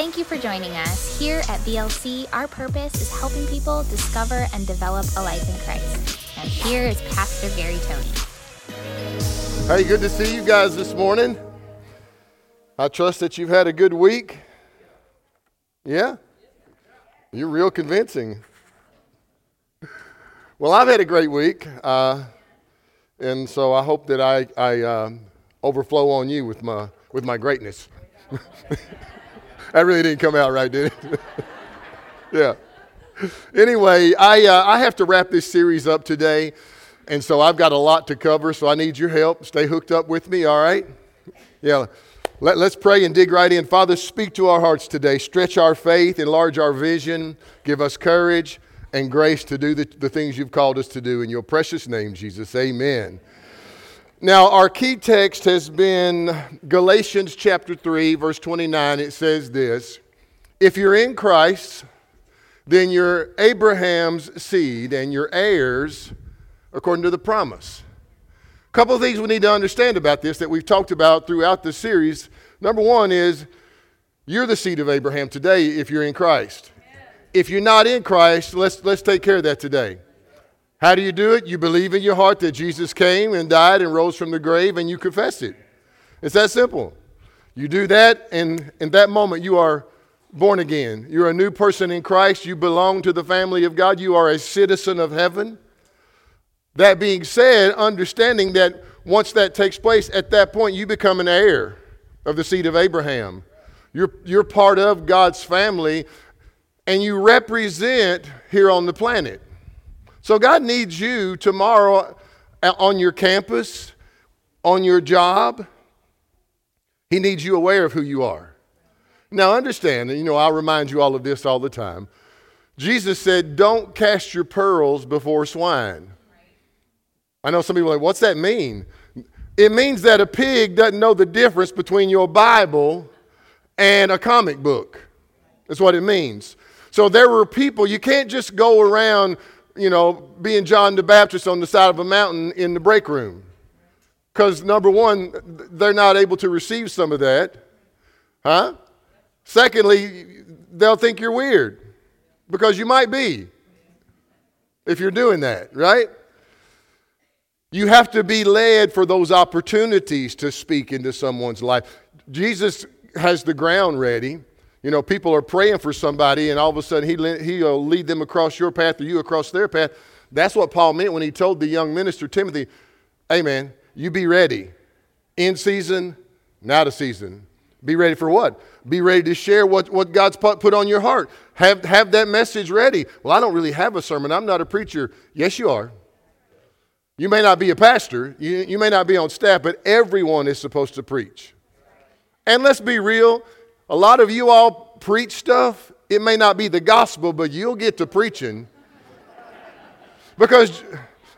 Thank you for joining us. Here at VLC, our purpose is helping people discover and develop a life in Christ. And here is Pastor Gary Tony. Hey, good to see you guys this morning. I trust that you've had a good week. Yeah? You're real convincing. Well, I've had a great week, uh, and so I hope that I, I um, overflow on you with my, with my greatness. that really didn't come out right, did it? yeah. Anyway, I, uh, I have to wrap this series up today, and so I've got a lot to cover, so I need your help. Stay hooked up with me, all right? Yeah. Let, us pray and dig right in. Father, speak to our hearts today. Stretch our faith, enlarge our vision, give us courage and grace to do the, the things you've called us to do. In your precious name, Jesus, amen. Now, our key text has been Galatians chapter 3, verse 29. It says this If you're in Christ, then you're Abraham's seed and your heirs according to the promise. A couple of things we need to understand about this that we've talked about throughout the series. Number one is you're the seed of Abraham today if you're in Christ. If you're not in Christ, let's, let's take care of that today. How do you do it? You believe in your heart that Jesus came and died and rose from the grave, and you confess it. It's that simple. You do that, and in that moment, you are born again. You're a new person in Christ. You belong to the family of God. You are a citizen of heaven. That being said, understanding that once that takes place, at that point, you become an heir of the seed of Abraham. You're, you're part of God's family, and you represent here on the planet. So God needs you tomorrow on your campus, on your job. He needs you aware of who you are. Now, understand, and you know, I'll remind you all of this all the time. Jesus said, Don't cast your pearls before swine. I know some people are like, What's that mean? It means that a pig doesn't know the difference between your Bible and a comic book. That's what it means. So there were people, you can't just go around you know, being John the Baptist on the side of a mountain in the break room. Because, number one, they're not able to receive some of that. Huh? Secondly, they'll think you're weird because you might be if you're doing that, right? You have to be led for those opportunities to speak into someone's life. Jesus has the ground ready. You know, people are praying for somebody, and all of a sudden he, he'll uh, lead them across your path or you across their path. That's what Paul meant when he told the young minister, Timothy, hey, man, you be ready. In season, not a season. Be ready for what? Be ready to share what, what God's put on your heart. Have, have that message ready. Well, I don't really have a sermon. I'm not a preacher. Yes, you are. You may not be a pastor, you, you may not be on staff, but everyone is supposed to preach. And let's be real, a lot of you all preach stuff. It may not be the gospel, but you'll get to preaching. Because,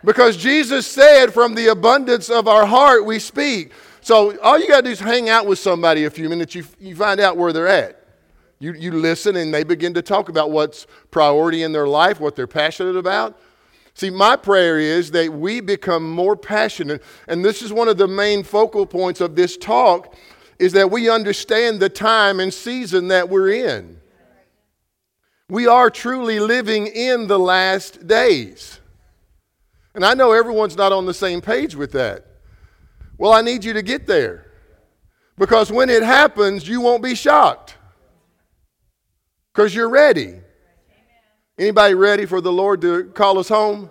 because Jesus said, from the abundance of our heart we speak. So all you got to do is hang out with somebody a few minutes. You, you find out where they're at. You, you listen and they begin to talk about what's priority in their life, what they're passionate about. See, my prayer is that we become more passionate. And this is one of the main focal points of this talk is that we understand the time and season that we're in. We are truly living in the last days. And I know everyone's not on the same page with that. Well, I need you to get there. Because when it happens, you won't be shocked. Because you're ready. Anybody ready for the Lord to call us home?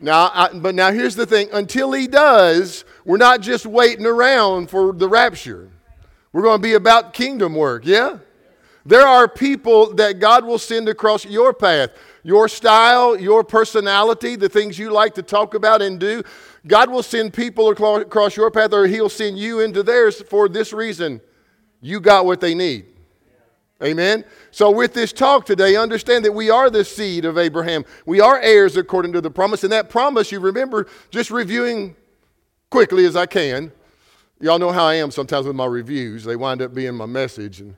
Now, I, but now here's the thing until he does, we're not just waiting around for the rapture. We're going to be about kingdom work, yeah? There are people that God will send across your path, your style, your personality, the things you like to talk about and do. God will send people across your path, or He'll send you into theirs for this reason. You got what they need. Amen. So, with this talk today, understand that we are the seed of Abraham. We are heirs according to the promise. And that promise, you remember, just reviewing quickly as I can. Y'all know how I am sometimes with my reviews, they wind up being my message. And,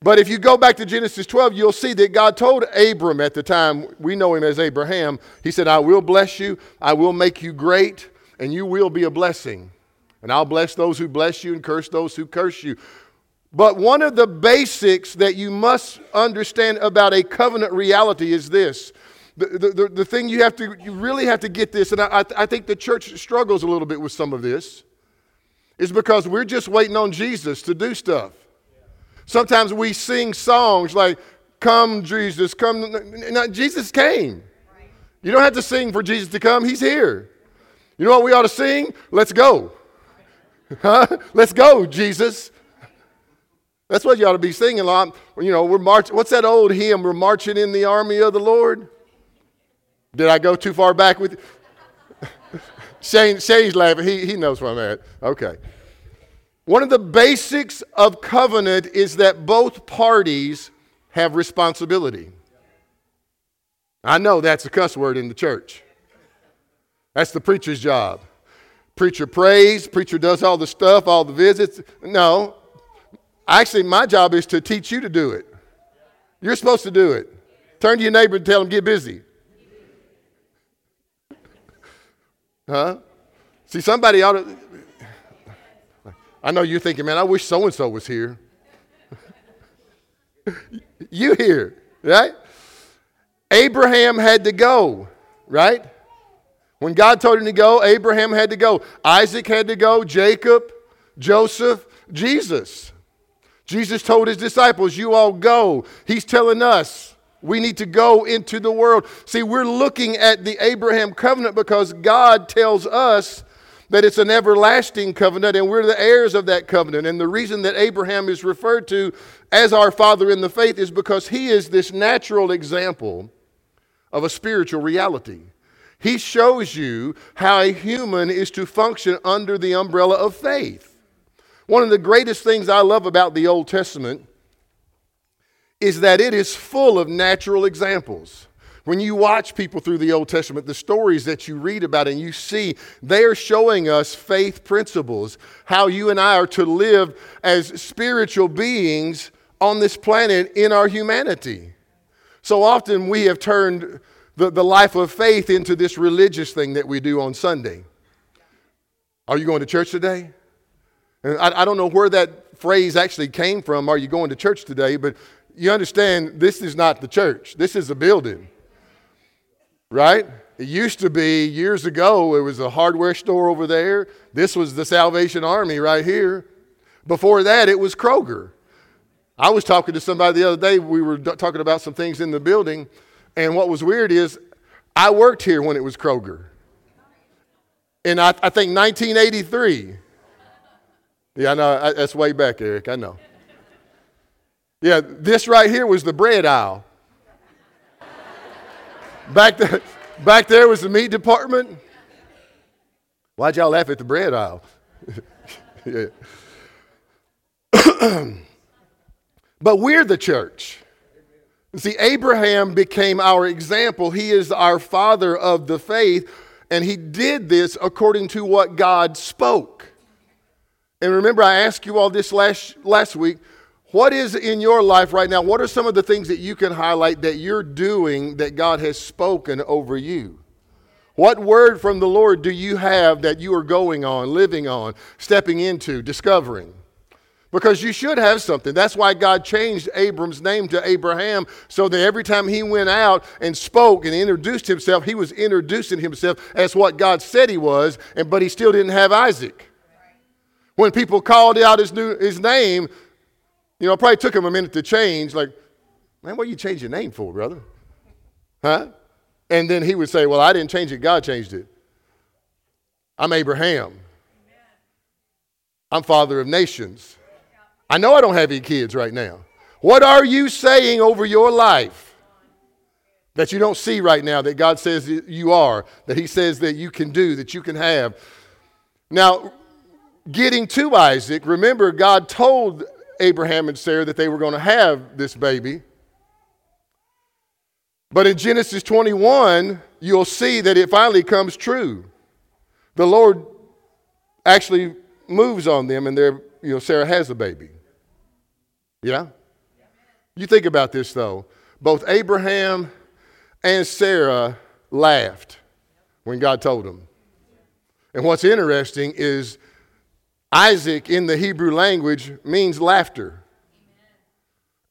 but if you go back to Genesis 12, you'll see that God told Abram at the time, we know him as Abraham, He said, I will bless you, I will make you great, and you will be a blessing. And I'll bless those who bless you and curse those who curse you. But one of the basics that you must understand about a covenant reality is this. The, the, the, thing you have to, you really have to get this, and I, I think the church struggles a little bit with some of this, is because we're just waiting on Jesus to do stuff. Sometimes we sing songs like, Come, Jesus, come. Now, Jesus came. You don't have to sing for Jesus to come, He's here. You know what we ought to sing? Let's go. Huh? Let's go, Jesus. That's what you ought to be singing. a Lot. You know, we're marching. What's that old hymn? We're marching in the army of the Lord. Did I go too far back with you? Shane, Shane's laughing. He, he knows where I'm at. Okay. One of the basics of covenant is that both parties have responsibility. I know that's a cuss word in the church. That's the preacher's job. Preacher prays, preacher does all the stuff, all the visits. No, actually, my job is to teach you to do it. You're supposed to do it. Turn to your neighbor and tell him, get busy. Huh? See, somebody ought to. I know you're thinking, man, I wish so and so was here. you here, right? Abraham had to go, right? When God told him to go, Abraham had to go. Isaac had to go, Jacob, Joseph, Jesus. Jesus told his disciples, You all go. He's telling us we need to go into the world. See, we're looking at the Abraham covenant because God tells us that it's an everlasting covenant and we're the heirs of that covenant. And the reason that Abraham is referred to as our father in the faith is because he is this natural example of a spiritual reality. He shows you how a human is to function under the umbrella of faith. One of the greatest things I love about the Old Testament is that it is full of natural examples. When you watch people through the Old Testament, the stories that you read about and you see, they are showing us faith principles, how you and I are to live as spiritual beings on this planet in our humanity. So often we have turned the, the life of faith into this religious thing that we do on Sunday. Are you going to church today? And I, I don't know where that phrase actually came from. Are you going to church today? But you understand, this is not the church, this is a building right? It used to be years ago, it was a hardware store over there. This was the Salvation Army right here. Before that, it was Kroger. I was talking to somebody the other day. We were talking about some things in the building. And what was weird is I worked here when it was Kroger. And I, I think 1983. Yeah, I know. That's way back, Eric. I know. Yeah, this right here was the bread aisle. Back there, back there was the meat department. Why'd y'all laugh at the bread aisle? but we're the church. See, Abraham became our example. He is our father of the faith, and he did this according to what God spoke. And remember, I asked you all this last, last week what is in your life right now? What are some of the things that you can highlight that you're doing that God has spoken over you? What word from the Lord do you have that you are going on, living on, stepping into, discovering? Because you should have something. That's why God changed Abram's name to Abraham, so that every time he went out and spoke and introduced himself, he was introducing himself as what God said he was, and, but he still didn't have Isaac. When people called out his, new, his name, you know, it probably took him a minute to change, like, man, what you change your name for, brother? Huh? And then he would say, well, I didn't change it, God changed it. I'm Abraham. I'm father of nations. I know I don't have any kids right now. What are you saying over your life that you don't see right now that God says you are, that He says that you can do, that you can have? Now, getting to Isaac, remember, God told Abraham and Sarah that they were going to have this baby. But in Genesis 21, you'll see that it finally comes true. The Lord actually moves on them, and you know, Sarah has a baby. Yeah? You think about this, though. Both Abraham and Sarah laughed when God told them. And what's interesting is Isaac in the Hebrew language means laughter.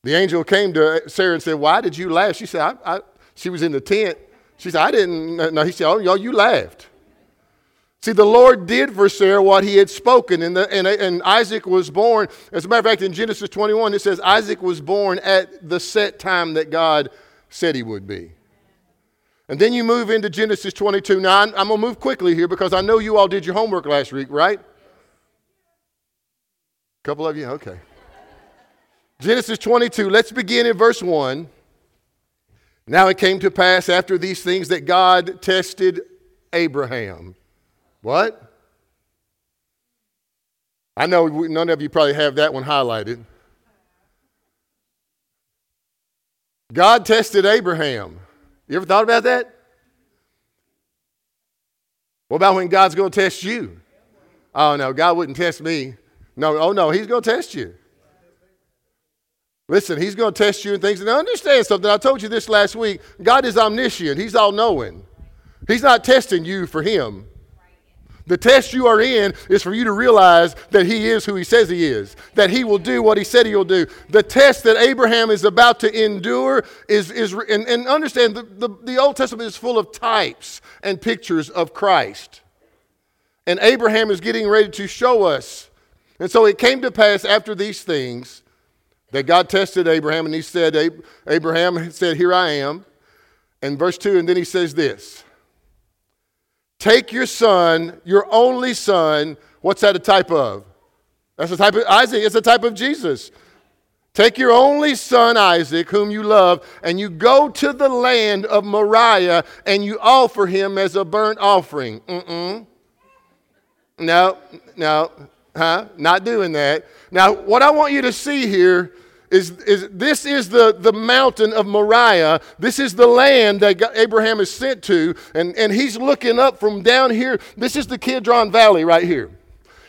The angel came to Sarah and said, Why did you laugh? She said, I, I, She was in the tent. She said, I didn't. No, he said, Oh, y'all, you laughed. See, the Lord did for Sarah what he had spoken, and, the, and, and, Isaac was born. As a matter of fact, in Genesis 21, it says Isaac was born at the set time that God said he would be. And then you move into Genesis 22. Now, I'm, I'm going to move quickly here because I know you all did your homework last week, right? A couple of you? Okay. Genesis 22, let's begin in verse 1. Now it came to pass after these things that God tested Abraham. What? I know none of you probably have that one highlighted. God tested Abraham. You ever thought about that? What about when God's going to test you? Oh, no, God wouldn't test me. No, oh, no, He's going to test you. Listen, He's going to test you and things. And understand something. I told you this last week. God is omniscient, He's all knowing. He's not testing you for Him. The test you are in is for you to realize that He is who He says He is, that He will do what He said He will do. The test that Abraham is about to endure is, is and, and understand the, the, the Old Testament is full of types and pictures of Christ. And Abraham is getting ready to show us. And so it came to pass after these things that God tested Abraham, and He said, Abraham said, Here I am. And verse 2, and then He says this. Take your son, your only son. What's that a type of? That's a type of Isaac. It's a type of Jesus. Take your only son, Isaac, whom you love, and you go to the land of Moriah and you offer him as a burnt offering. Mm-mm. No, no, huh? Not doing that. Now, what I want you to see here is, is this is the, the mountain of Moriah. This is the land that Abraham is sent to. And, and he's looking up from down here. This is the Kidron Valley right here.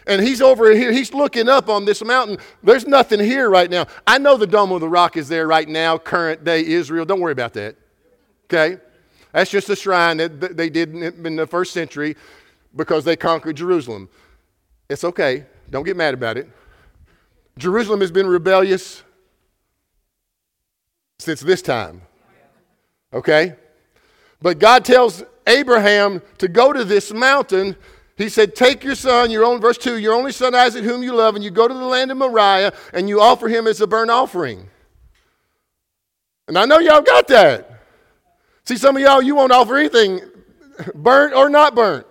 And he's over here. He's looking up on this mountain. There's nothing here right now. I know the Dome of the Rock is there right now, current day Israel. Don't worry about that. Okay? That's just a shrine that they did in the first century because they conquered Jerusalem. It's okay. Don't get mad about it. Jerusalem has been rebellious since this time. Okay? But God tells Abraham to go to this mountain. He said, Take your son, your own, verse 2, your only son Isaac, whom you love, and you go to the land of Moriah, and you offer him as a burnt offering. And I know y'all got that. See, some of y'all, you won't offer anything, burnt or not burnt.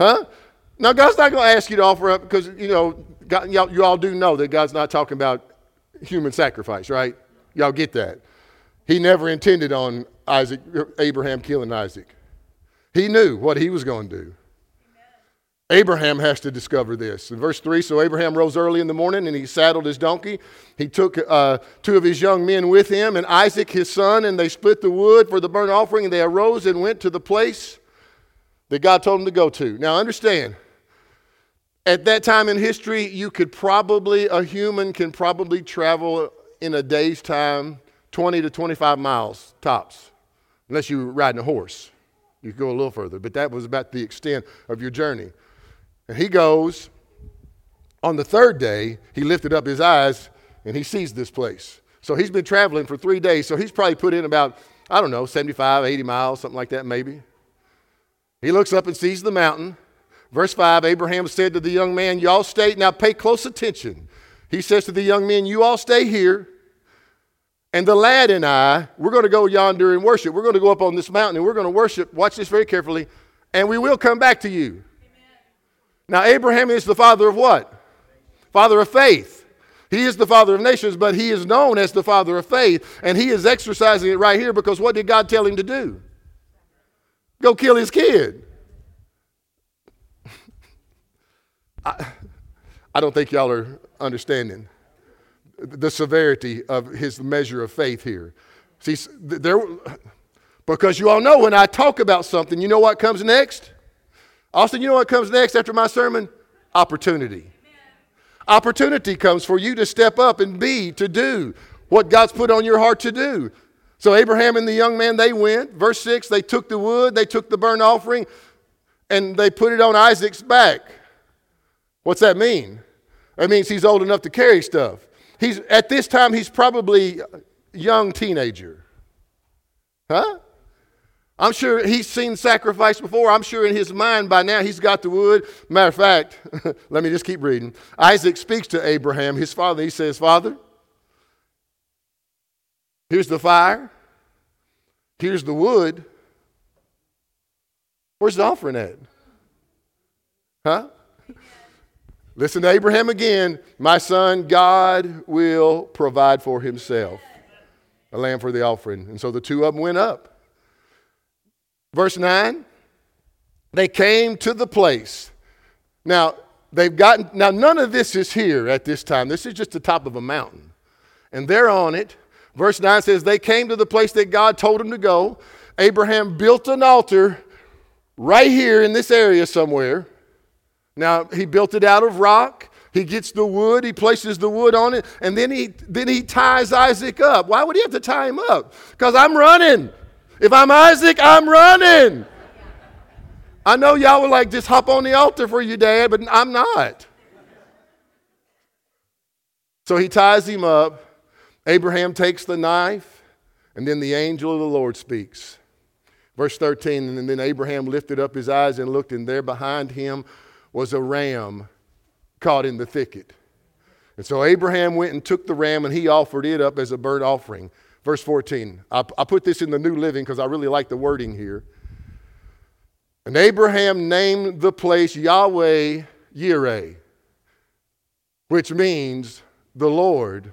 Huh? Now, God's not going to ask you to offer up because, you know, God, y'all, you all do know that God's not talking about human sacrifice, right? Y'all get that. He never intended on Isaac, Abraham killing Isaac. He knew what he was going to do. Abraham has to discover this. In verse 3, so Abraham rose early in the morning and he saddled his donkey. He took uh, two of his young men with him and Isaac his son, and they split the wood for the burnt offering, and they arose and went to the place that God told them to go to. Now, understand, at that time in history, you could probably, a human can probably travel in a day's time 20 to 25 miles tops, unless you were riding a horse. You could go a little further, but that was about the extent of your journey. And he goes, on the third day, he lifted up his eyes and he sees this place. So he's been traveling for three days, so he's probably put in about, I don't know, 75, 80 miles, something like that, maybe. He looks up and sees the mountain. Verse 5 Abraham said to the young man, You all stay, now pay close attention. He says to the young men, You all stay here. And the lad and I, we're going to go yonder and worship. We're going to go up on this mountain and we're going to worship. Watch this very carefully. And we will come back to you. Amen. Now, Abraham is the father of what? Father of faith. He is the father of nations, but he is known as the father of faith. And he is exercising it right here because what did God tell him to do? Go kill his kid. I, I don't think y'all are understanding the severity of his measure of faith here. See, there, because you all know when I talk about something, you know what comes next? Austin, you know what comes next after my sermon? Opportunity. Opportunity comes for you to step up and be, to do what God's put on your heart to do. So Abraham and the young man, they went. Verse 6, they took the wood, they took the burnt offering, and they put it on Isaac's back. What's that mean? That means he's old enough to carry stuff. He's, at this time, he's probably young teenager. Huh? I'm sure he's seen sacrifice before. I'm sure in his mind by now he's got the wood. Matter of fact, let me just keep reading. Isaac speaks to Abraham, his father. He says, Father, here's the fire, here's the wood. Where's the offering at? Huh? Listen to Abraham again. My son, God will provide for himself a lamb for the offering. And so the two of them went up. Verse 9, they came to the place. Now, they've gotten, now none of this is here at this time. This is just the top of a mountain. And they're on it. Verse 9 says, They came to the place that God told them to go. Abraham built an altar right here in this area somewhere. Now, he built it out of rock. He gets the wood, he places the wood on it, and then he, then he ties Isaac up. Why would he have to tie him up? Because I'm running. If I'm Isaac, I'm running. I know y'all would like just hop on the altar for you, Dad, but I'm not. So he ties him up. Abraham takes the knife, and then the angel of the Lord speaks. Verse 13, and then Abraham lifted up his eyes and looked, and there behind him was a ram caught in the thicket. And so Abraham went and took the ram, and he offered it up as a burnt offering. Verse 14. I, I put this in the New Living because I really like the wording here. And Abraham named the place Yahweh Yireh, which means the Lord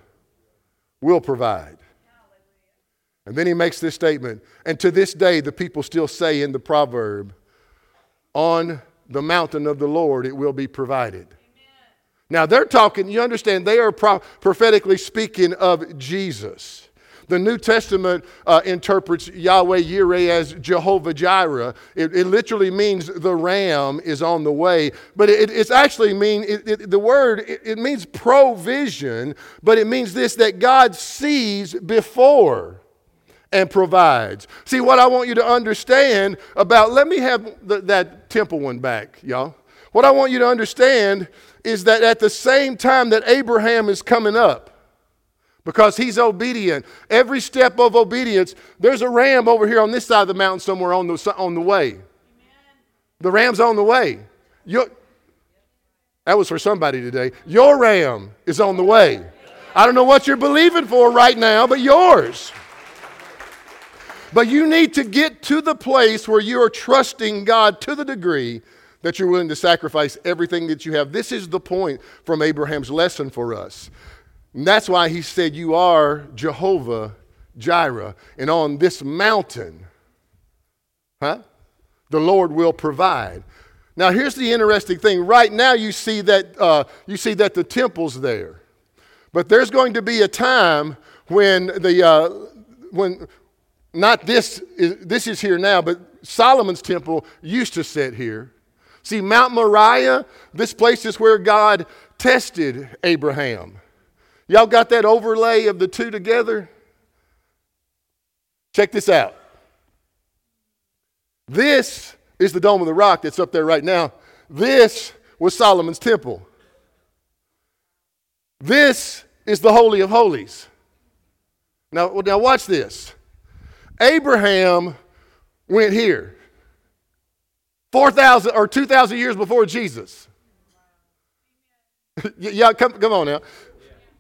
will provide. And then he makes this statement. And to this day, the people still say in the proverb, On the mountain of the Lord it will be provided. Now they're talking, you understand, they are pro- prophetically speaking of Jesus. The New Testament uh, interprets Yahweh Yireh as Jehovah Jireh. It, it, literally means the ram is on the way, but it, it's actually mean it, the word it means provision, but it means this that God sees before and provides. See what I want you to understand about. Let me have the, that temple one back, y'all. What I want you to understand is that at the same time that Abraham is coming up because he's obedient. Every step of obedience, there's a ram over here on this side of the mountain somewhere on the, on the way. Amen. The ram's on the way. Your, that was for somebody today. Your ram is on the way. I don't know what you're believing for right now, but yours. But you need to get to the place where you are trusting God to the degree that you're willing to sacrifice everything that you have. This is the point from Abraham's lesson for us. And that's why he said, You are Jehovah Jireh. And on this mountain, huh? The Lord will provide. Now, here's the interesting thing. Right now, you see that, uh, you see that the temple's there. But there's going to be a time when the, uh, when not this is, this is here now, but Solomon's temple used to sit here. See, Mount Moriah, this place is where God tested Abraham. Y'all got that overlay of the two together? Check this out. This is the Dome of the Rock that's up there right now. This was Solomon's temple. This is the Holy of Holies. Now, now watch this. Abraham went here 4,000 or 2,000 years before Jesus. yeah, come, come on now.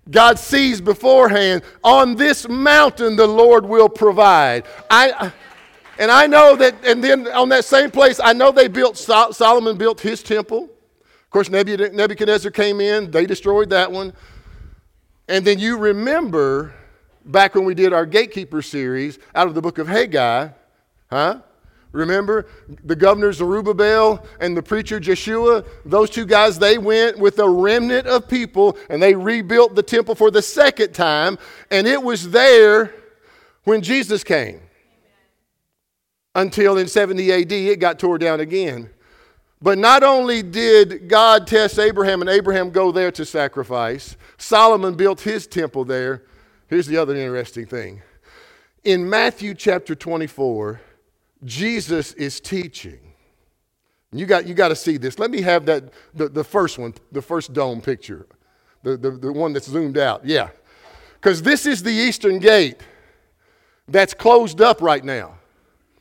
God sees beforehand, on this mountain the Lord will provide. I, and I know that, and then on that same place, I know they built, Solomon built his temple. Of course, Nebuchadnezzar came in, they destroyed that one. And then you remember back when we did our gatekeeper series out of the book of Haggai, huh? Remember the governor Zerubbabel and the preacher Joshua? Those two guys, they went with a remnant of people and they rebuilt the temple for the second time. And it was there when Jesus came. Until in 70 AD, it got tore down again. But not only did God test Abraham and Abraham go there to sacrifice, Solomon built his temple there. Here's the other interesting thing. In Matthew chapter 24, Jesus is teaching. You got, you got to see this. Let me have that, the, the first one, the first dome picture. the, the, the one that's zoomed out. Yeah. Because this is the eastern gate that's closed up right now.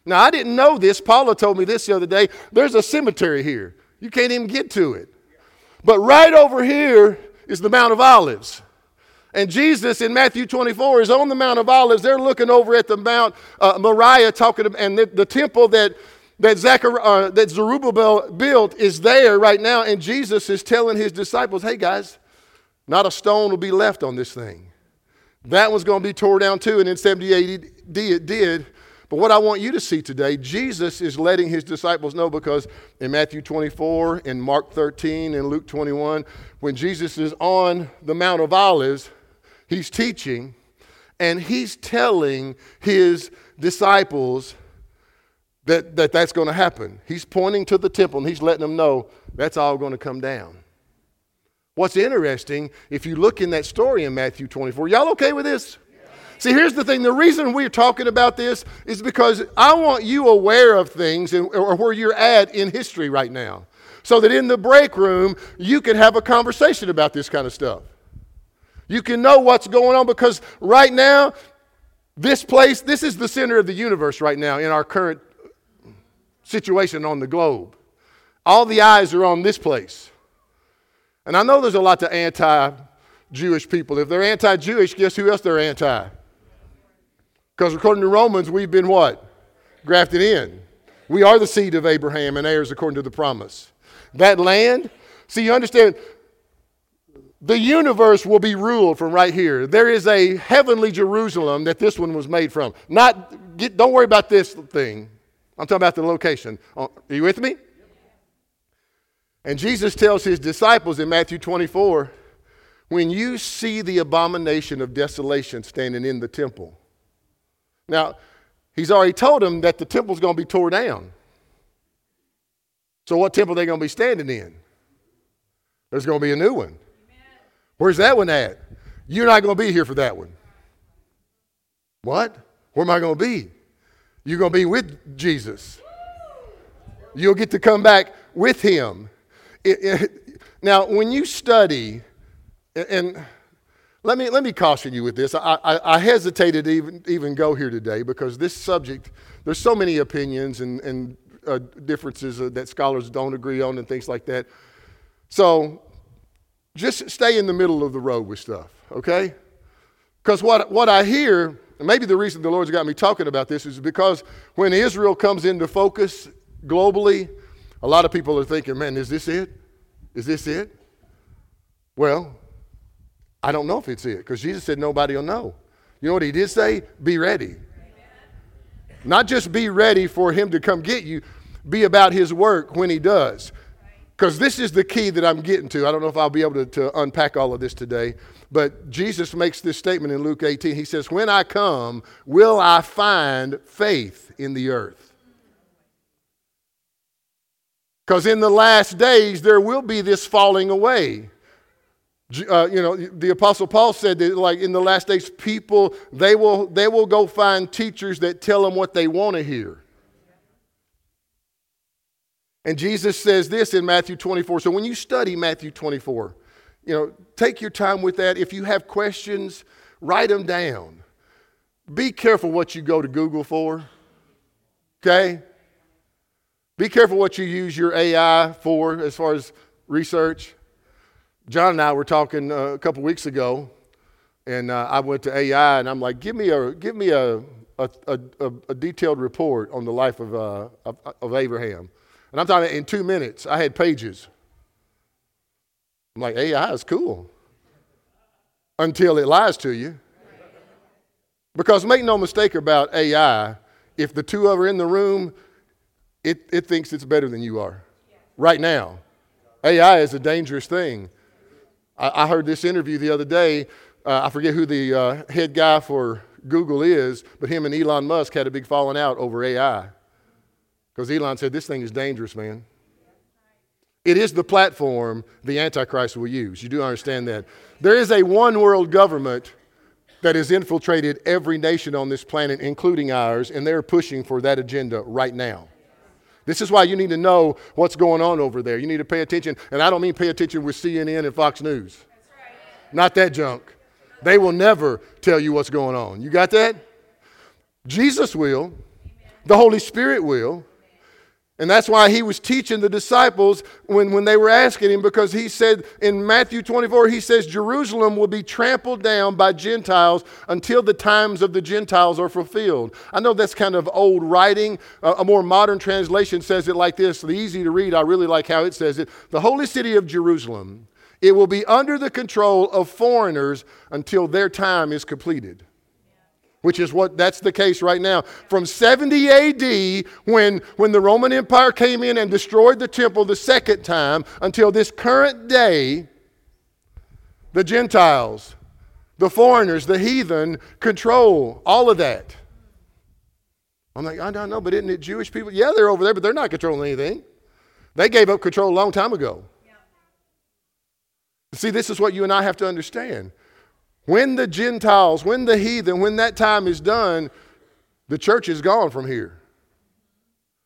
Now, I didn't know this. Paula told me this the other day. There's a cemetery here. You can't even get to it. But right over here is the Mount of Olives. And Jesus in Matthew 24 is on the Mount of Olives. They're looking over at the Mount uh, Moriah, talking, to, and the, the, temple that that, Zachar, uh, that Zerubbabel built is there right now. And Jesus is telling his disciples, "Hey guys, not a stone will be left on this thing. That one's going to be torn down too." And in 70 AD it did. But what I want you to see today, Jesus is letting his disciples know because in Matthew 24, in Mark 13, in Luke 21, when Jesus is on the Mount of Olives, he's teaching and he's telling his disciples that, that that's going to happen. He's pointing to the temple and he's letting them know that's all going to come down. What's interesting, if you look in that story in Matthew 24, y'all okay with this? See, here's the thing the reason we're talking about this is because I want you aware of things and, or where you're at in history right now. So that in the break room, you can have a conversation about this kind of stuff. You can know what's going on because right now, this place, this is the center of the universe right now in our current situation on the globe. All the eyes are on this place. And I know there's a lot of anti Jewish people. If they're anti Jewish, guess who else they're anti? Because according to Romans, we've been what? Grafted in. We are the seed of Abraham and heirs according to the promise. That land, see, you understand, the universe will be ruled from right here. There is a heavenly Jerusalem that this one was made from. Not, get, don't worry about this thing. I'm talking about the location. Uh, are you with me? And Jesus tells his disciples in Matthew 24 when you see the abomination of desolation standing in the temple. Now, he's already told them that the temple's going to be torn down. So, what temple are they going to be standing in? There's going to be a new one. Where's that one at? You're not going to be here for that one. What? Where am I going to be? You're going to be with Jesus. You'll get to come back with him. It, it, now, when you study, and let me, let me caution you with this. I, I, I, hesitated to even, even go here today because this subject, there's so many opinions and, and uh, differences uh, that scholars don't agree on and things like that. So just stay in the middle of the road with stuff, okay? Because what, what I hear maybe the reason the Lord's got me talking about this is because when Israel comes into focus globally, a lot of people are thinking, man, is this it? Is this it? Well, I don't know if it's it because Jesus said nobody will know. You know what he did say? Be ready. Not just be ready for him to come get you, be about his work when he does. Because this is the key that I'm getting to. I don't know if I'll be able to, to unpack all of this today. But Jesus makes this statement in Luke 18. He says, When I come, will I find faith in the earth? Because in the last days, there will be this falling away. Uh, you know, the Apostle Paul said that, like in the last days, people they will they will go find teachers that tell them what they want to hear. And Jesus says this in Matthew 24. So when you study Matthew 24, you know, take your time with that. If you have questions, write them down. Be careful what you go to Google for. Okay? Be careful what you use your AI for as far as research. John and I were talking uh, a couple weeks ago, and uh, I went to AI, and I'm like, give me a give me a a, a, a detailed report on the life of, uh, of, of Abraham, and I'm talking in two minutes. I had pages. I'm like, AI is cool until it lies to you. Because make no mistake about AI, if the two of are in the room, it, it thinks it's better than you are right now. AI is a dangerous thing. I, I heard this interview the other day. Uh, I forget who the uh, head guy for Google is, but him and Elon Musk had a big falling out over AI. Because Elon said, This thing is dangerous, man. It is the platform the Antichrist will use. You do understand that. There is a one world government that has infiltrated every nation on this planet, including ours, and they're pushing for that agenda right now. This is why you need to know what's going on over there. You need to pay attention. And I don't mean pay attention with CNN and Fox News. Not that junk. They will never tell you what's going on. You got that? Jesus will. The Holy Spirit will. And that's why he was teaching the disciples when, when they were asking him, because he said in Matthew 24, he says, Jerusalem will be trampled down by Gentiles until the times of the Gentiles are fulfilled. I know that's kind of old writing. a more modern translation says it like this. The easy to read, I really like how it says it. The holy city of Jerusalem, it will be under the control of foreigners until their time is completed which is what that's the case right now. From 70 AD, when, when the Roman Empire came in and destroyed the temple the second time, until this current day, the Gentiles, the foreigners, the heathen control all of that. I'm like, I don't know, but isn't it Jewish people? Yeah, they're over there, but they're not controlling anything. They gave up control a long time ago. Yeah. See, this is what you and I have to understand. When the Gentiles, when the heathen, when that time is done, the church is gone from here.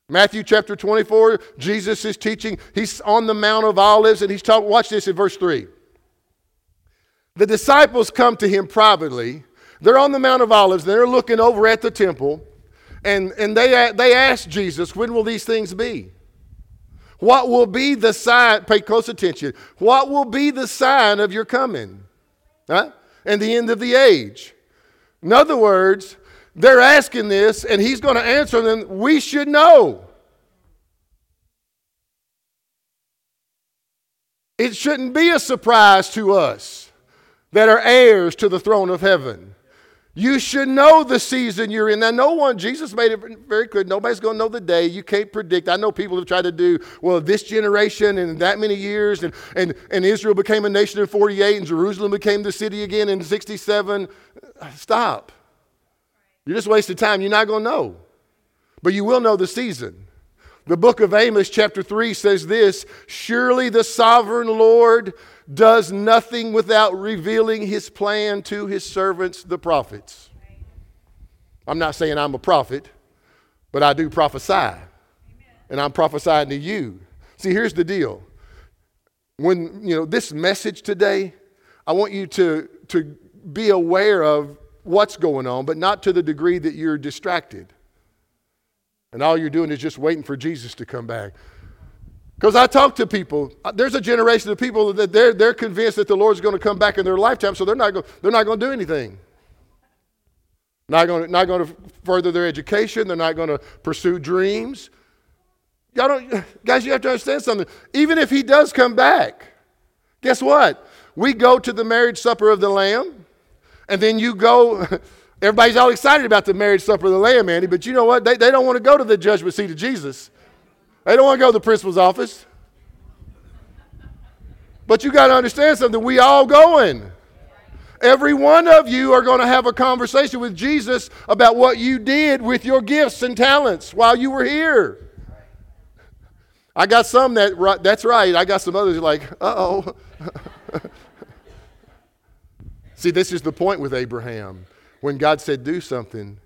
Matthew chapter 24, Jesus is teaching. He's on the Mount of Olives and he's talking. Watch this in verse 3. The disciples come to him privately. They're on the Mount of Olives. and They're looking over at the temple. And, and they, they ask Jesus, When will these things be? What will be the sign? Pay close attention. What will be the sign of your coming? Huh? And the end of the age. In other words, they're asking this, and he's going to answer them. We should know. It shouldn't be a surprise to us that are heirs to the throne of heaven. You should know the season you're in. Now, no one, Jesus made it very clear. Nobody's going to know the day. You can't predict. I know people have tried to do, well, this generation and that many years, and, and, and Israel became a nation in 48, and Jerusalem became the city again in 67. Stop. You're just wasting time. You're not going to know. But you will know the season. The book of Amos, chapter 3, says this Surely the sovereign Lord does nothing without revealing his plan to his servants, the prophets. I'm not saying I'm a prophet, but I do prophesy. And I'm prophesying to you. See, here's the deal. When, you know, this message today, I want you to, to be aware of what's going on, but not to the degree that you're distracted. And all you're doing is just waiting for Jesus to come back. Because I talk to people, uh, there's a generation of people that they're, they're convinced that the Lord's going to come back in their lifetime, so they're not, go, they're not going to do anything. Not going, not going to further their education, they're not going to pursue dreams. Y'all don't, guys, you have to understand something. Even if he does come back, guess what? We go to the marriage supper of the Lamb, and then you go. Everybody's all excited about the marriage supper of the Lamb, Andy, but you know what? They, they don't want to go to the judgment seat of Jesus. They don't want to go to the principal's office. But you got to understand something. We all going. Every one of you are going to have a conversation with Jesus about what you did with your gifts and talents while you were here. I got some that, that's right. I got some others like, uh oh. See, this is the point with Abraham. When God said, do something,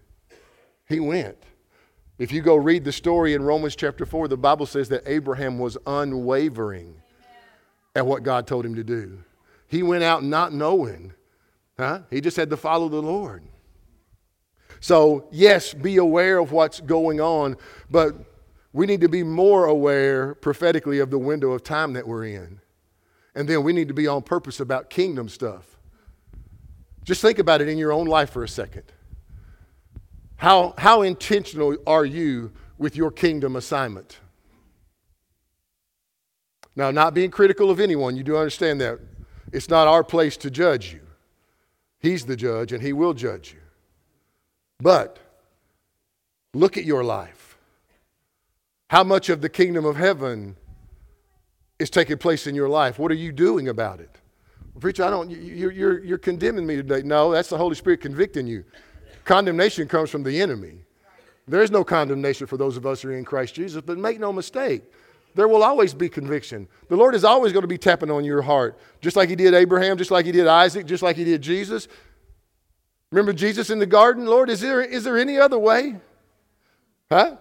he went. If you go read the story in Romans chapter 4, the Bible says that Abraham was unwavering at what God told him to do. He went out not knowing. Huh? He just had to follow the Lord. So, yes, be aware of what's going on, but we need to be more aware prophetically of the window of time that we're in. And then we need to be on purpose about kingdom stuff. Just think about it in your own life for a second. How, how intentional are you with your kingdom assignment? Now, not being critical of anyone, you do understand that. It's not our place to judge you. He's the judge, and He will judge you. But look at your life. How much of the kingdom of heaven is taking place in your life? What are you doing about it? Preacher, I don't, you're, you're, you're condemning me today. No, that's the Holy Spirit convicting you. Condemnation comes from the enemy. There is no condemnation for those of us who are in Christ Jesus, but make no mistake, there will always be conviction. The Lord is always going to be tapping on your heart, just like He did Abraham, just like He did Isaac, just like He did Jesus. Remember Jesus in the garden? Lord, is there, is there any other way? Huh?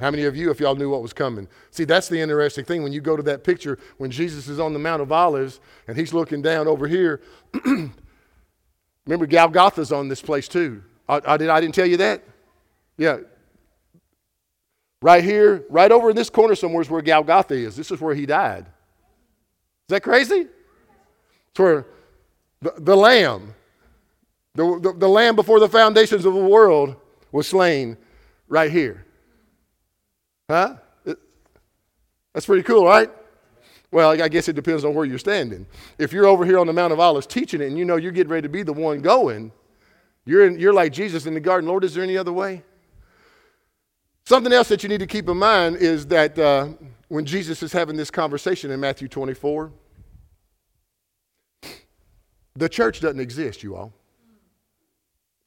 How many of you, if y'all knew what was coming? See, that's the interesting thing. When you go to that picture, when Jesus is on the Mount of Olives and he's looking down over here, remember Golgotha's on this place too. I, I, did, I didn't tell you that? Yeah. Right here, right over in this corner somewhere is where Golgotha is. This is where he died. Is that crazy? It's where the, the lamb, the, the, the lamb before the foundations of the world was slain right here. Huh? That's pretty cool, right? Well, I guess it depends on where you're standing. If you're over here on the Mount of Olives teaching it and you know you're getting ready to be the one going, you're, in, you're like Jesus in the garden. Lord, is there any other way? Something else that you need to keep in mind is that uh, when Jesus is having this conversation in Matthew 24, the church doesn't exist, you all.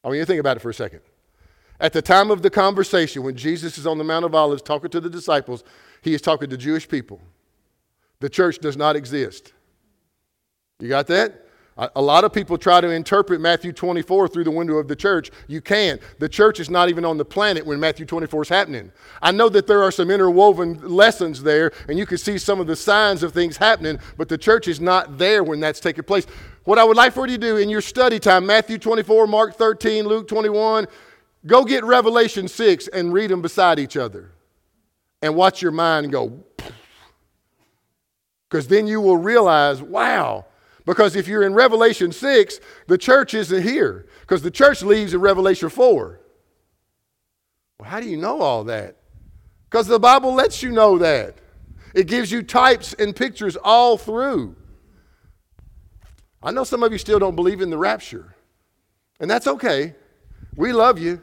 I mean, you think about it for a second. At the time of the conversation, when Jesus is on the Mount of Olives talking to the disciples, he is talking to Jewish people. The church does not exist. You got that? A lot of people try to interpret Matthew 24 through the window of the church. You can't. The church is not even on the planet when Matthew 24 is happening. I know that there are some interwoven lessons there, and you can see some of the signs of things happening, but the church is not there when that's taking place. What I would like for you to do in your study time, Matthew 24, Mark 13, Luke 21, Go get Revelation 6 and read them beside each other and watch your mind go. Because then you will realize, wow. Because if you're in Revelation 6, the church isn't here. Because the church leaves in Revelation 4. Well, how do you know all that? Because the Bible lets you know that. It gives you types and pictures all through. I know some of you still don't believe in the rapture, and that's okay. We love you.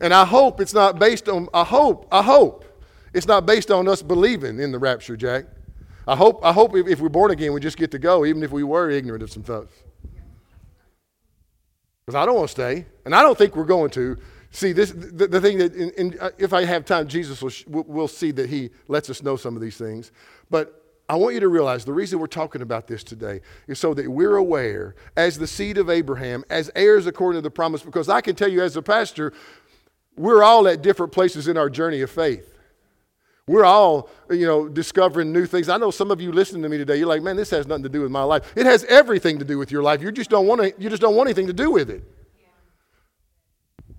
And I hope it's not based on, I hope, I hope it's not based on us believing in the rapture, Jack. I hope, I hope if, if we're born again, we just get to go, even if we were ignorant of some stuff. Because I don't want to stay, and I don't think we're going to. See, this the, the thing that, in, in, uh, if I have time, Jesus will, will see that He lets us know some of these things. But I want you to realize the reason we're talking about this today is so that we're aware, as the seed of Abraham, as heirs according to the promise, because I can tell you as a pastor, we're all at different places in our journey of faith. We're all, you know, discovering new things. I know some of you listening to me today, you're like, man, this has nothing to do with my life. It has everything to do with your life. You just don't want to, you just don't want anything to do with it.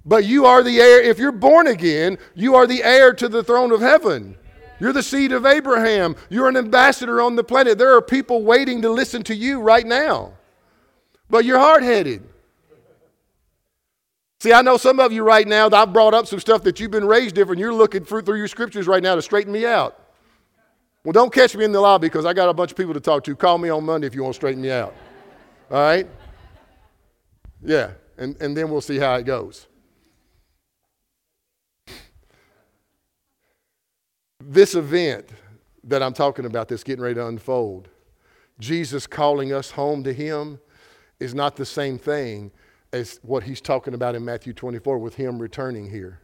But you are the heir, if you're born again, you are the heir to the throne of heaven. You're the seed of Abraham. You're an ambassador on the planet. There are people waiting to listen to you right now. But you're hard headed. See, I know some of you right now, that I've brought up some stuff that you've been raised different. You're looking through, through your scriptures right now to straighten me out. Well, don't catch me in the lobby because I got a bunch of people to talk to. Call me on Monday if you want to straighten me out. All right? Yeah, and, and then we'll see how it goes. This event that I'm talking about that's getting ready to unfold, Jesus calling us home to Him, is not the same thing as what He's talking about in Matthew 24 with Him returning here.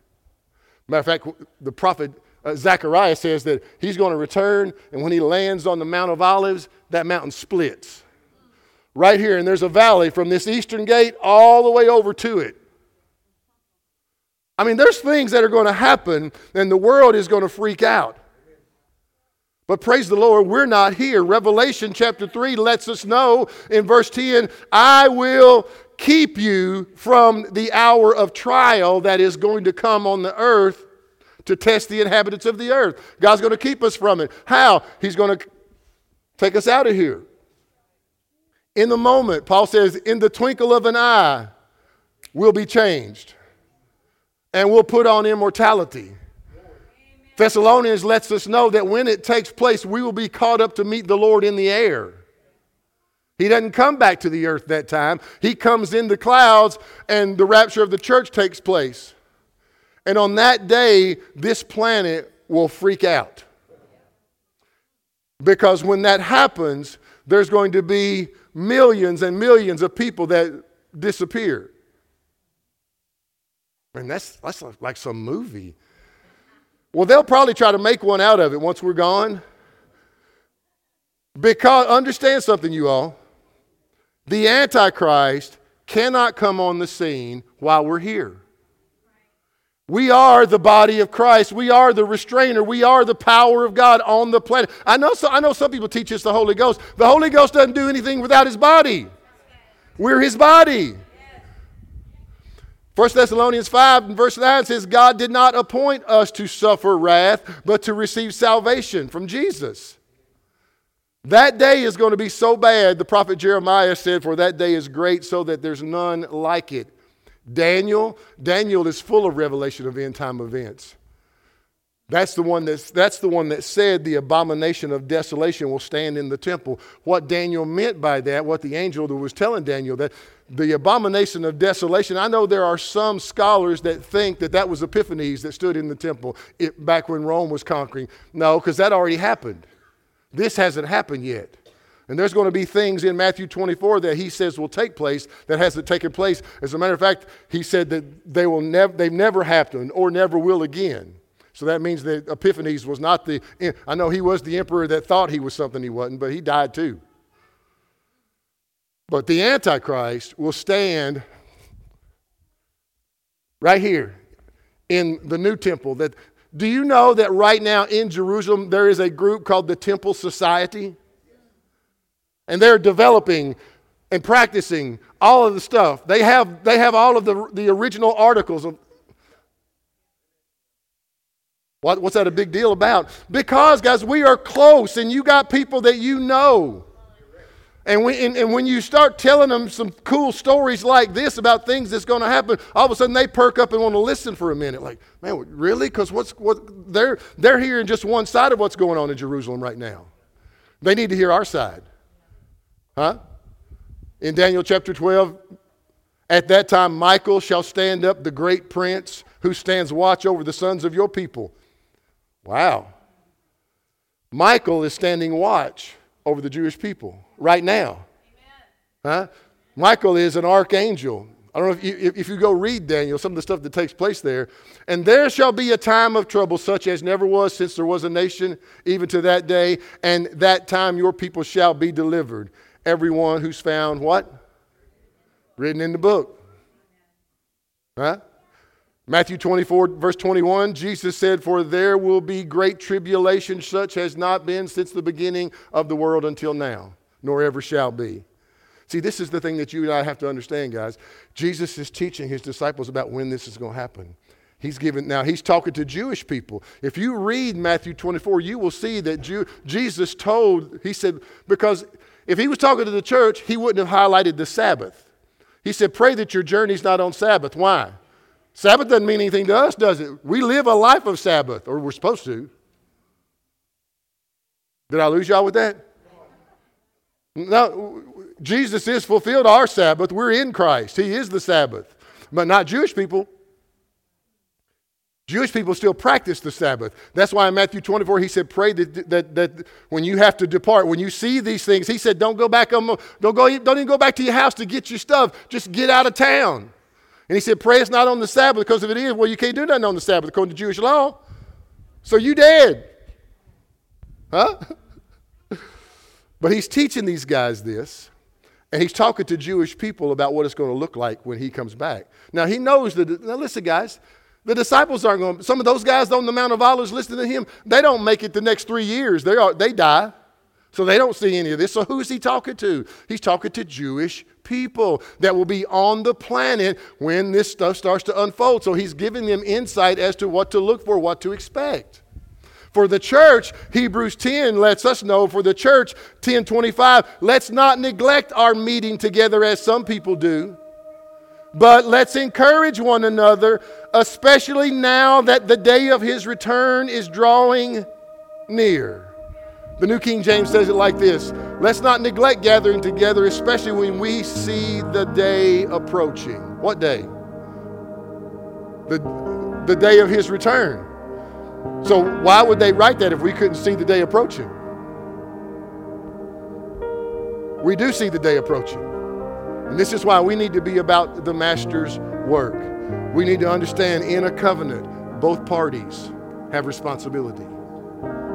Matter of fact, the prophet uh, Zechariah says that He's going to return, and when He lands on the Mount of Olives, that mountain splits. Right here, and there's a valley from this eastern gate all the way over to it. I mean, there's things that are going to happen, and the world is going to freak out. But praise the Lord, we're not here. Revelation chapter 3 lets us know in verse 10 I will keep you from the hour of trial that is going to come on the earth to test the inhabitants of the earth. God's going to keep us from it. How? He's going to take us out of here. In the moment, Paul says, in the twinkle of an eye, we'll be changed and we'll put on immortality. Thessalonians lets us know that when it takes place, we will be caught up to meet the Lord in the air. He doesn't come back to the earth that time. He comes in the clouds, and the rapture of the church takes place. And on that day, this planet will freak out. Because when that happens, there's going to be millions and millions of people that disappear. And that's, that's like some movie. Well, they'll probably try to make one out of it once we're gone. Because, understand something, you all. The Antichrist cannot come on the scene while we're here. We are the body of Christ. We are the restrainer. We are the power of God on the planet. I know, so, I know some people teach us the Holy Ghost. The Holy Ghost doesn't do anything without his body. We're his body. 1 Thessalonians 5 and verse 9 says, God did not appoint us to suffer wrath, but to receive salvation from Jesus. That day is going to be so bad, the prophet Jeremiah said, For that day is great, so that there's none like it. Daniel, Daniel is full of revelation of end time events. That's the, one that's, that's the one that said the abomination of desolation will stand in the temple. What Daniel meant by that, what the angel was telling Daniel, that the abomination of desolation, I know there are some scholars that think that that was Epiphanes that stood in the temple it, back when Rome was conquering. No, because that already happened. This hasn't happened yet. And there's going to be things in Matthew 24 that he says will take place that hasn't taken place. As a matter of fact, he said that they will never, they've never happened or never will again. So that means that Epiphanes was not the, eh, I know he was the emperor that thought he was something he wasn't, but he died too. But the Antichrist will stand right here in the new temple. That, do you know that right now in Jerusalem there is a group called the Temple Society? And they're developing and practicing all of the stuff. They have, they have all of the, the original articles of. What, what's that a big deal about? Because, guys, we are close and you got people that you know. And when, and, and when you start telling them some cool stories like this about things that's going to happen, all of a sudden they perk up and want to listen for a minute. Like, man, really? Because what's what they're they're hearing just one side of what's going on in Jerusalem right now. They need to hear our side. Huh? In Daniel chapter 12, at that time Michael shall stand up, the great prince who stands watch over the sons of your people. Wow. Michael is standing watch over the Jewish people right now. Huh? Michael is an archangel. I don't know if you, if you go read Daniel, some of the stuff that takes place there. And there shall be a time of trouble such as never was since there was a nation, even to that day. And that time your people shall be delivered everyone who's found what? Written in the book. Right? Matthew 24, verse 21, Jesus said, For there will be great tribulation, such has not been since the beginning of the world until now, nor ever shall be. See, this is the thing that you and I have to understand, guys. Jesus is teaching his disciples about when this is going to happen. He's given now he's talking to Jewish people. If you read Matthew 24, you will see that Jew, Jesus told, he said, because if he was talking to the church, he wouldn't have highlighted the Sabbath. He said, Pray that your journey's not on Sabbath. Why? Sabbath doesn't mean anything to us, does it? We live a life of Sabbath, or we're supposed to. Did I lose y'all with that? No, Jesus is fulfilled our Sabbath. We're in Christ. He is the Sabbath. But not Jewish people. Jewish people still practice the Sabbath. That's why in Matthew 24 he said, "Pray that, that, that when you have to depart, when you see these things, he said, don't go back, don't go, don't even go back to your house to get your stuff. Just get out of town." And he said, "Pray it's not on the Sabbath, because if it is, well, you can't do nothing on the Sabbath according to Jewish law. So you dead, huh?" But he's teaching these guys this, and he's talking to Jewish people about what it's going to look like when he comes back. Now he knows that. Now listen, guys. The disciples aren't going. Some of those guys on the Mount of Olives listening to him, they don't make it the next three years. They are, they die, so they don't see any of this. So who's he talking to? He's talking to Jewish people that will be on the planet when this stuff starts to unfold. So he's giving them insight as to what to look for, what to expect. For the church, Hebrews 10 lets us know, for the church, 1025, let's not neglect our meeting together as some people do but let's encourage one another, especially now that the day of his return is drawing near. The New King James says it like this Let's not neglect gathering together, especially when we see the day approaching. What day? The, the day of his return. So, why would they write that if we couldn't see the day approaching? We do see the day approaching. And this is why we need to be about the master's work. We need to understand in a covenant, both parties have responsibility.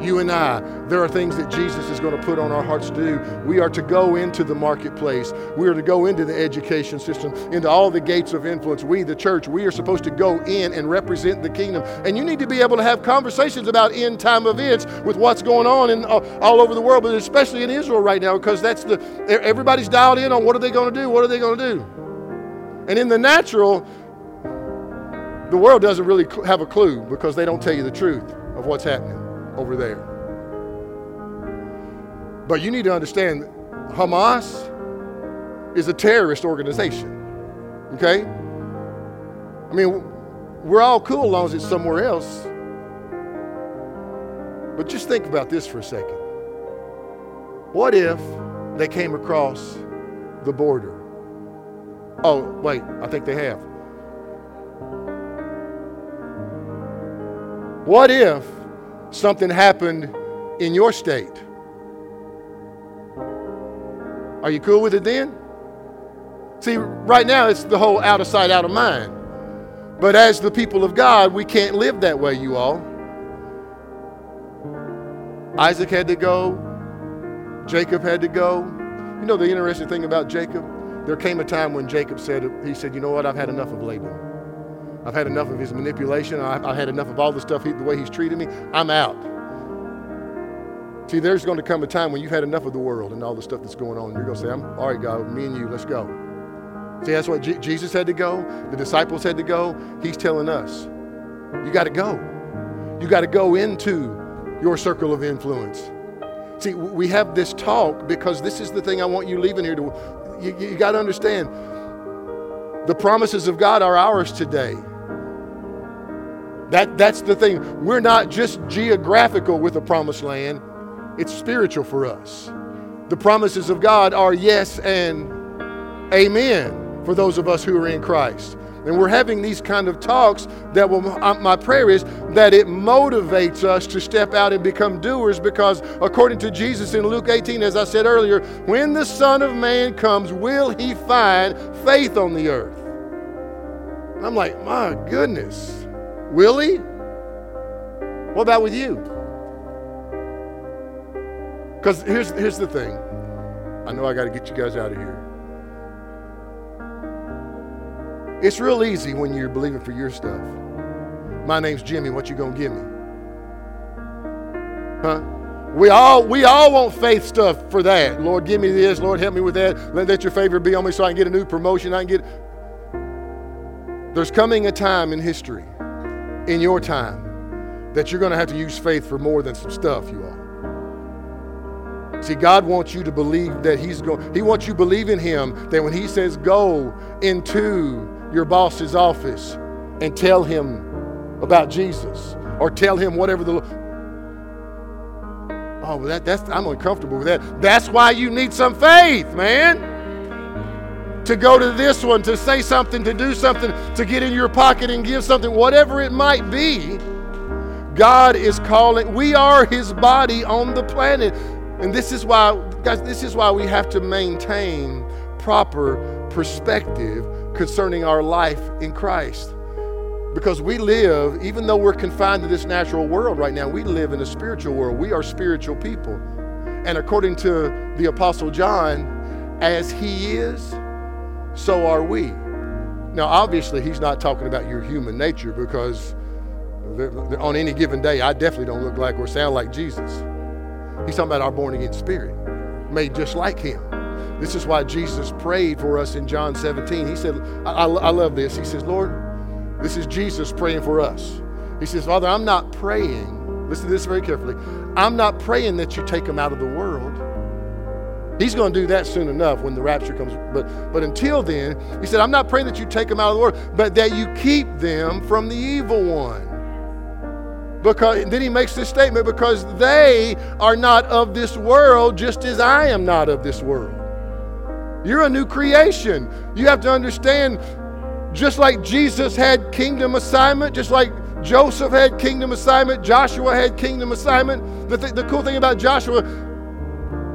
You and I, there are things that Jesus is going to put on our hearts to do. We are to go into the marketplace. We are to go into the education system, into all the gates of influence. We, the church, we are supposed to go in and represent the kingdom. And you need to be able to have conversations about end time events with what's going on in, uh, all over the world, but especially in Israel right now, because that's the everybody's dialed in on what are they going to do? What are they going to do? And in the natural, the world doesn't really have a clue because they don't tell you the truth of what's happening over there. But you need to understand Hamas is a terrorist organization. Okay? I mean, we're all cool as long as it's somewhere else. But just think about this for a second. What if they came across the border? Oh, wait, I think they have. What if something happened in your state. Are you cool with it then? See, right now it's the whole out of sight, out of mind. But as the people of God, we can't live that way, you all. Isaac had to go, Jacob had to go. You know the interesting thing about Jacob? There came a time when Jacob said, he said, you know what, I've had enough of Laban. I've had enough of his manipulation. I've, I've had enough of all the stuff, he, the way he's treated me. I'm out. See, there's going to come a time when you've had enough of the world and all the stuff that's going on. You're going to say, I'm, all right, God, me and you, let's go. See, that's what Jesus had to go. The disciples had to go. He's telling us, you got to go. You got to go into your circle of influence. See, we have this talk because this is the thing I want you leaving here to. You, you got to understand the promises of God are ours today. That, that's the thing. We're not just geographical with the promised land, it's spiritual for us. The promises of God are yes and amen for those of us who are in Christ. And we're having these kind of talks that will, uh, my prayer is that it motivates us to step out and become doers because, according to Jesus in Luke 18, as I said earlier, when the Son of Man comes, will he find faith on the earth? And I'm like, my goodness. Will he? What about with you? Because here's, here's the thing. I know I got to get you guys out of here. It's real easy when you're believing for your stuff. My name's Jimmy. What you gonna give me? Huh? We all we all want faith stuff for that. Lord, give me this. Lord, help me with that. Let, let your favor be on me so I can get a new promotion. I can get. There's coming a time in history, in your time, that you're going to have to use faith for more than some stuff, you all. See, God wants you to believe that He's going, He wants you to believe in Him that when He says go into your boss's office and tell him about Jesus or tell him whatever the Oh, that, that's I'm uncomfortable with that. That's why you need some faith, man to go to this one, to say something, to do something, to get in your pocket and give something, whatever it might be. God is calling, we are his body on the planet. And this is why, guys, this is why we have to maintain proper perspective concerning our life in Christ. Because we live, even though we're confined to this natural world right now, we live in a spiritual world. We are spiritual people. And according to the Apostle John, as he is, so are we. Now, obviously, he's not talking about your human nature because on any given day, I definitely don't look like or sound like Jesus. He's talking about our born again spirit, made just like him. This is why Jesus prayed for us in John 17. He said, I, I love this. He says, Lord, this is Jesus praying for us. He says, Father, I'm not praying, listen to this very carefully. I'm not praying that you take them out of the world. He's going to do that soon enough when the rapture comes. But, but until then, he said, I'm not praying that you take them out of the world, but that you keep them from the evil one. Because then he makes this statement because they are not of this world, just as I am not of this world. You're a new creation. You have to understand, just like Jesus had kingdom assignment, just like Joseph had kingdom assignment, Joshua had kingdom assignment. The, th- the cool thing about Joshua,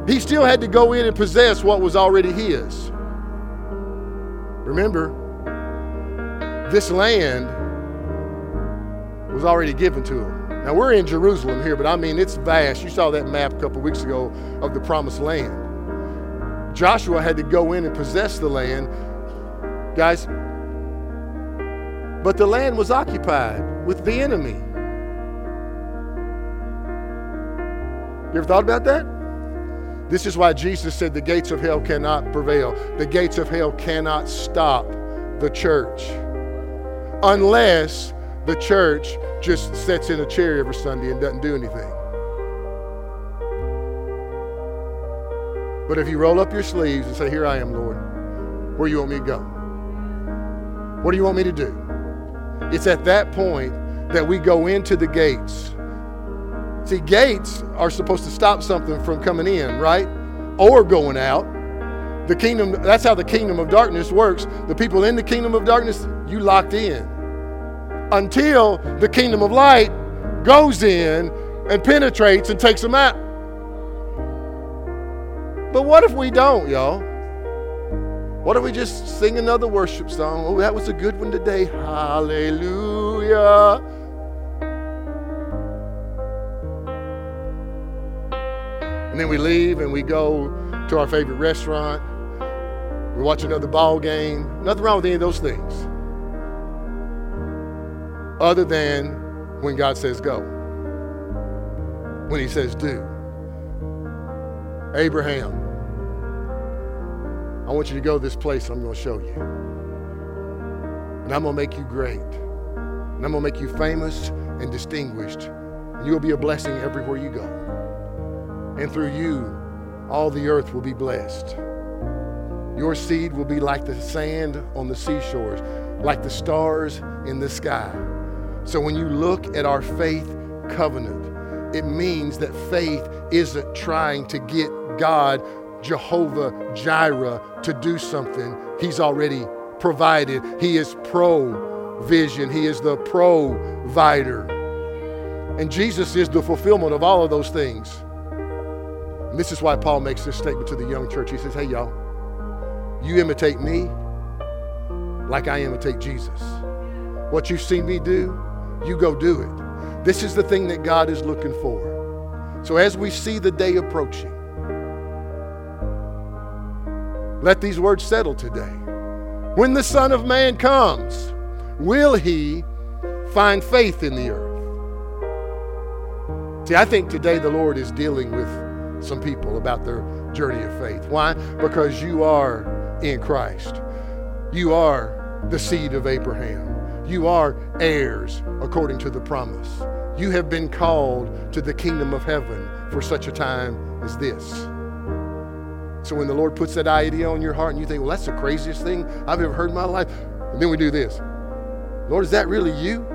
he still had to go in and possess what was already his. Remember, this land was already given to him. Now we're in Jerusalem here, but I mean it's vast. You saw that map a couple weeks ago of the promised land. Joshua had to go in and possess the land. Guys, but the land was occupied with the enemy. You ever thought about that? This is why Jesus said the gates of hell cannot prevail. The gates of hell cannot stop the church unless the church just sits in a chair every Sunday and doesn't do anything. But if you roll up your sleeves and say, Here I am, Lord, where do you want me to go? What do you want me to do? It's at that point that we go into the gates See, gates are supposed to stop something from coming in, right? Or going out. The kingdom, that's how the kingdom of darkness works. The people in the kingdom of darkness, you locked in. Until the kingdom of light goes in and penetrates and takes them out. But what if we don't, y'all? What if we just sing another worship song? Oh, that was a good one today. Hallelujah. And then we leave and we go to our favorite restaurant. We watch another ball game. Nothing wrong with any of those things. Other than when God says go. When he says do. Abraham, I want you to go to this place I'm going to show you. And I'm going to make you great. And I'm going to make you famous and distinguished. And you'll be a blessing everywhere you go and through you, all the earth will be blessed. Your seed will be like the sand on the seashores, like the stars in the sky. So when you look at our faith covenant, it means that faith isn't trying to get God, Jehovah Jireh, to do something. He's already provided. He is provision, He is the provider. And Jesus is the fulfillment of all of those things. And this is why Paul makes this statement to the young church. He says, Hey, y'all, you imitate me like I imitate Jesus. What you've seen me do, you go do it. This is the thing that God is looking for. So as we see the day approaching, let these words settle today. When the Son of Man comes, will he find faith in the earth? See, I think today the Lord is dealing with some people about their journey of faith. Why? Because you are in Christ. You are the seed of Abraham. You are heirs according to the promise. You have been called to the kingdom of heaven for such a time as this. So when the Lord puts that idea on your heart and you think, well, that's the craziest thing I've ever heard in my life, and then we do this Lord, is that really you?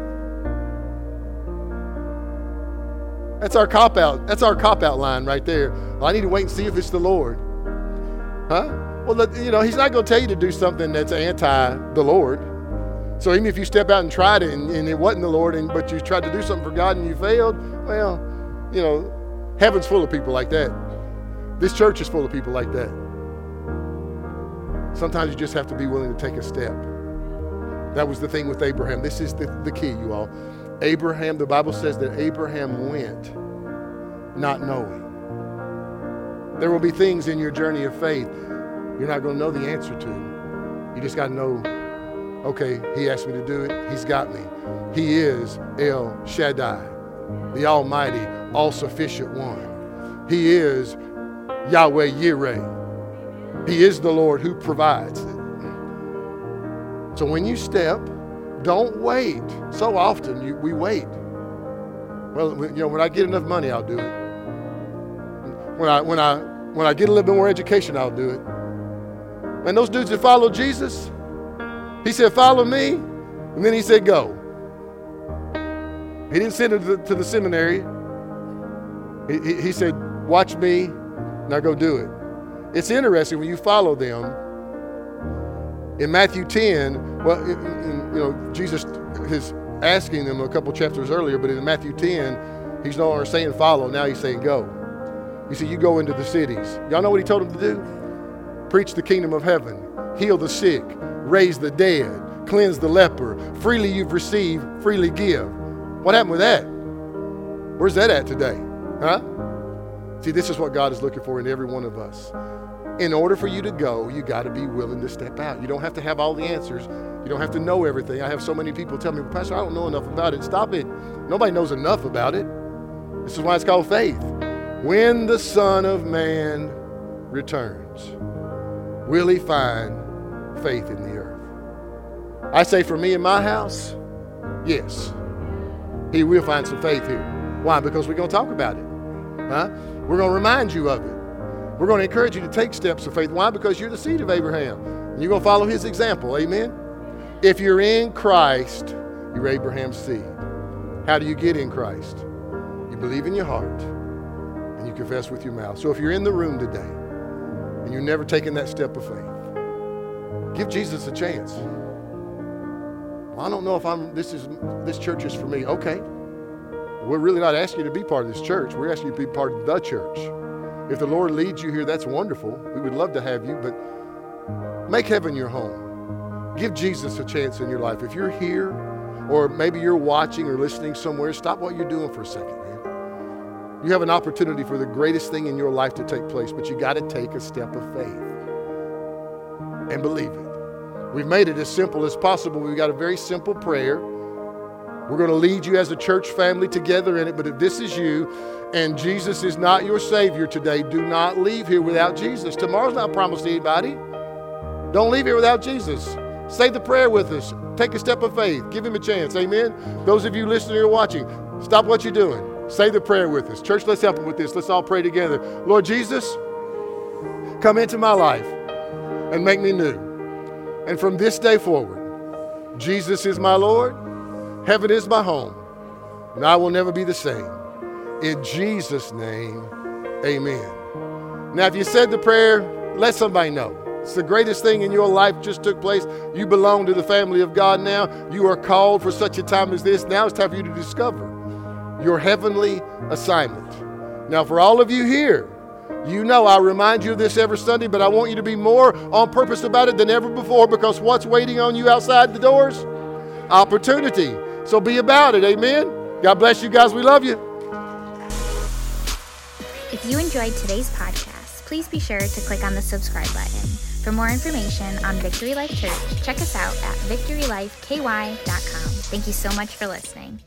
That's our cop out. That's our cop out line right there. Well, I need to wait and see if it's the Lord. Huh? Well, you know, he's not going to tell you to do something that's anti the Lord. So even if you step out and tried it and, and it wasn't the Lord, and, but you tried to do something for God and you failed, well, you know, heaven's full of people like that. This church is full of people like that. Sometimes you just have to be willing to take a step. That was the thing with Abraham. This is the, the key, you all. Abraham, the Bible says that Abraham went not knowing. There will be things in your journey of faith you're not going to know the answer to. You just got to know, okay, he asked me to do it. He's got me. He is El Shaddai, the Almighty, all sufficient one. He is Yahweh Yireh. He is the Lord who provides. So when you step, don't wait. So often you, we wait. Well, you know, when I get enough money, I'll do it. When I, when I, when I get a little bit more education, I'll do it. And those dudes that follow Jesus, he said, follow me. And then he said, go. He didn't send them to the, to the seminary. He, he, he said, watch me, now go do it. It's interesting when you follow them. In Matthew 10, well, in, in, you know, Jesus is asking them a couple chapters earlier, but in Matthew 10, he's no longer saying follow, now he's saying go. You see, you go into the cities. Y'all know what he told them to do? Preach the kingdom of heaven, heal the sick, raise the dead, cleanse the leper. Freely you've received, freely give. What happened with that? Where's that at today? Huh? See, this is what God is looking for in every one of us. In order for you to go, you got to be willing to step out. You don't have to have all the answers. You don't have to know everything. I have so many people tell me, Pastor, I don't know enough about it. Stop it. Nobody knows enough about it. This is why it's called faith. When the Son of Man returns, will he find faith in the earth? I say for me and my house, yes. He will find some faith here. Why? Because we're going to talk about it. Huh? We're going to remind you of it. We're going to encourage you to take steps of faith. Why? Because you're the seed of Abraham. And you're going to follow his example. Amen? If you're in Christ, you're Abraham's seed. How do you get in Christ? You believe in your heart and you confess with your mouth. So if you're in the room today and you've never taken that step of faith, give Jesus a chance. Well, I don't know if I'm this is this church is for me. Okay. We're really not asking you to be part of this church. We're asking you to be part of the church. If the Lord leads you here, that's wonderful. We would love to have you, but make heaven your home. Give Jesus a chance in your life. If you're here, or maybe you're watching or listening somewhere, stop what you're doing for a second, man. You have an opportunity for the greatest thing in your life to take place, but you got to take a step of faith and believe it. We've made it as simple as possible. We've got a very simple prayer. We're going to lead you as a church family together in it, but if this is you and Jesus is not your Savior today, do not leave here without Jesus. Tomorrow's not promised to anybody. Don't leave here without Jesus. Say the prayer with us. Take a step of faith. Give Him a chance. Amen. Those of you listening or watching, stop what you're doing. Say the prayer with us. Church, let's help Him with this. Let's all pray together. Lord Jesus, come into my life and make me new. And from this day forward, Jesus is my Lord. Heaven is my home, and I will never be the same. In Jesus' name, amen. Now, if you said the prayer, let somebody know. It's the greatest thing in your life just took place. You belong to the family of God now. You are called for such a time as this. Now it's time for you to discover your heavenly assignment. Now, for all of you here, you know I remind you of this every Sunday, but I want you to be more on purpose about it than ever before because what's waiting on you outside the doors? Opportunity. So be about it. Amen. God bless you guys. We love you. If you enjoyed today's podcast, please be sure to click on the subscribe button. For more information on Victory Life Church, check us out at victorylifeky.com. Thank you so much for listening.